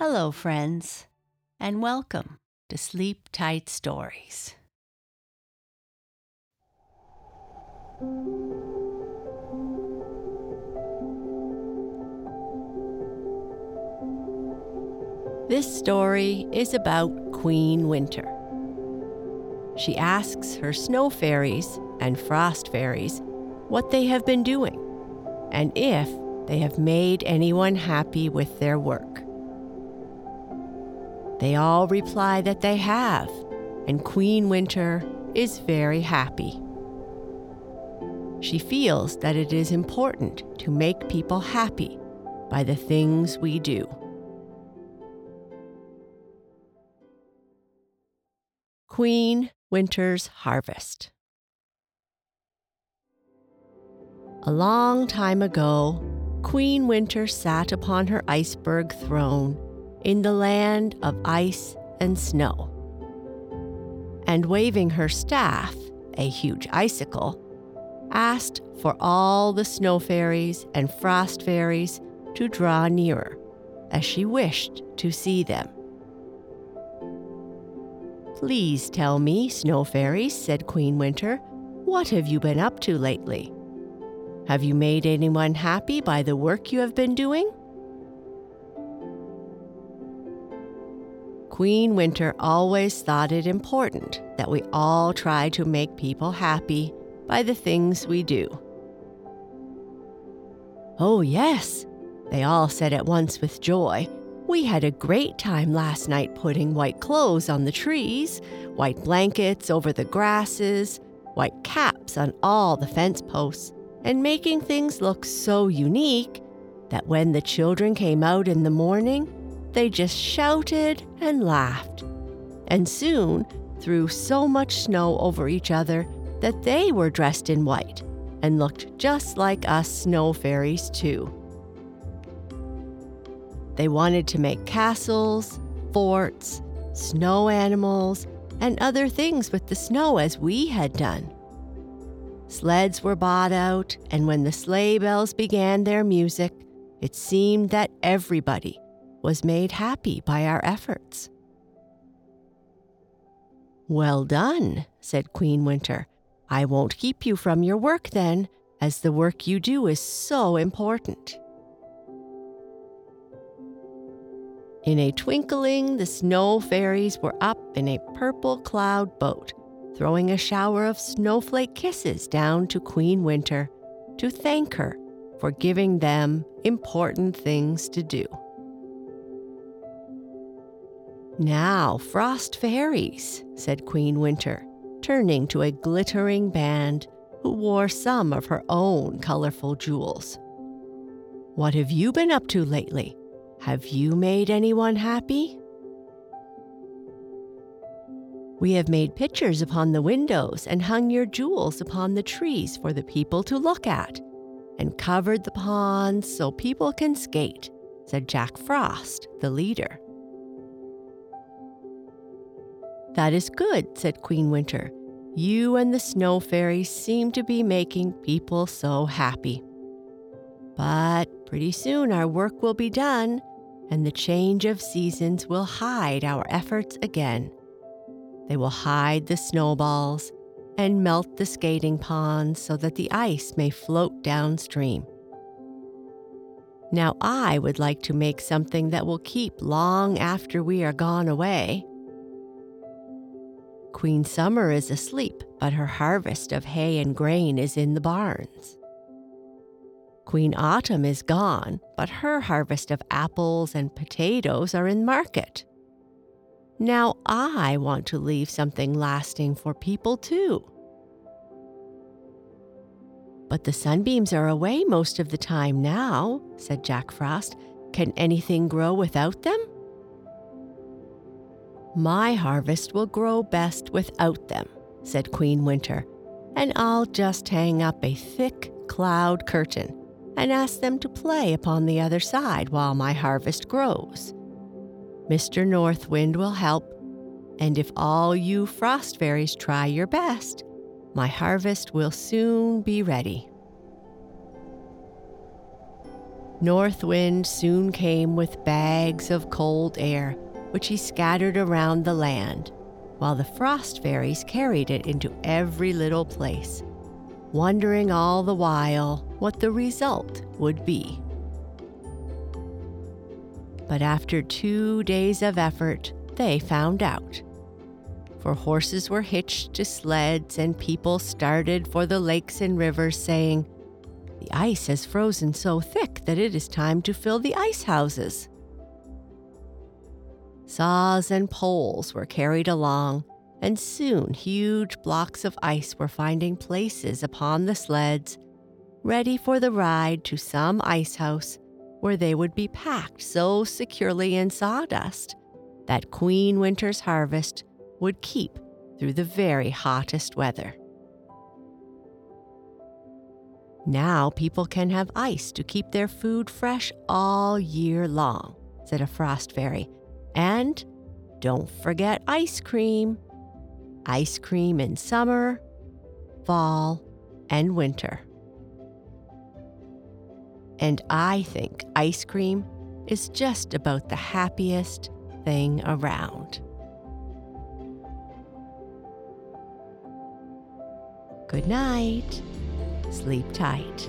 Hello, friends, and welcome to Sleep Tight Stories. This story is about Queen Winter. She asks her snow fairies and frost fairies what they have been doing and if they have made anyone happy with their work. They all reply that they have, and Queen Winter is very happy. She feels that it is important to make people happy by the things we do. Queen Winter's Harvest. A long time ago, Queen Winter sat upon her iceberg throne in the land of ice and snow. And waving her staff, a huge icicle, asked for all the snow fairies and frost fairies to draw nearer, as she wished to see them. Please tell me, snow fairies, said Queen Winter, what have you been up to lately? Have you made anyone happy by the work you have been doing? Queen Winter always thought it important that we all try to make people happy by the things we do. Oh, yes, they all said at once with joy. We had a great time last night putting white clothes on the trees, white blankets over the grasses, white caps on all the fence posts, and making things look so unique that when the children came out in the morning, they just shouted and laughed, and soon threw so much snow over each other that they were dressed in white and looked just like us snow fairies, too. They wanted to make castles, forts, snow animals, and other things with the snow as we had done. Sleds were bought out, and when the sleigh bells began their music, it seemed that everybody was made happy by our efforts. Well done, said Queen Winter. I won't keep you from your work then, as the work you do is so important. In a twinkling, the snow fairies were up in a purple cloud boat, throwing a shower of snowflake kisses down to Queen Winter to thank her for giving them important things to do. Now, frost fairies, said Queen Winter, turning to a glittering band who wore some of her own colorful jewels. What have you been up to lately? Have you made anyone happy? We have made pictures upon the windows and hung your jewels upon the trees for the people to look at, and covered the ponds so people can skate, said Jack Frost, the leader. That is good, said Queen Winter. You and the snow fairies seem to be making people so happy. But pretty soon our work will be done, and the change of seasons will hide our efforts again. They will hide the snowballs and melt the skating ponds so that the ice may float downstream. Now, I would like to make something that will keep long after we are gone away. Queen Summer is asleep, but her harvest of hay and grain is in the barns. Queen Autumn is gone, but her harvest of apples and potatoes are in market. Now I want to leave something lasting for people too. But the sunbeams are away most of the time now, said Jack Frost. Can anything grow without them? My harvest will grow best without them, said Queen Winter, and I'll just hang up a thick cloud curtain and ask them to play upon the other side while my harvest grows. Mr. North Wind will help, and if all you frost fairies try your best, my harvest will soon be ready. North Wind soon came with bags of cold air, which he scattered around the land, while the Frost Fairies carried it into every little place, wondering all the while what the result would be. But after two days of effort, they found out. For horses were hitched to sleds and people started for the lakes and rivers, saying, The ice has frozen so thick that it is time to fill the ice houses. Saws and poles were carried along, and soon huge blocks of ice were finding places upon the sleds, ready for the ride to some ice house where they would be packed so securely in sawdust that Queen Winter's harvest would keep through the very hottest weather. Now people can have ice to keep their food fresh all year long, said a frost fairy. And don't forget ice cream. Ice cream in summer, fall, and winter. And I think ice cream is just about the happiest thing around. Good night. Sleep tight.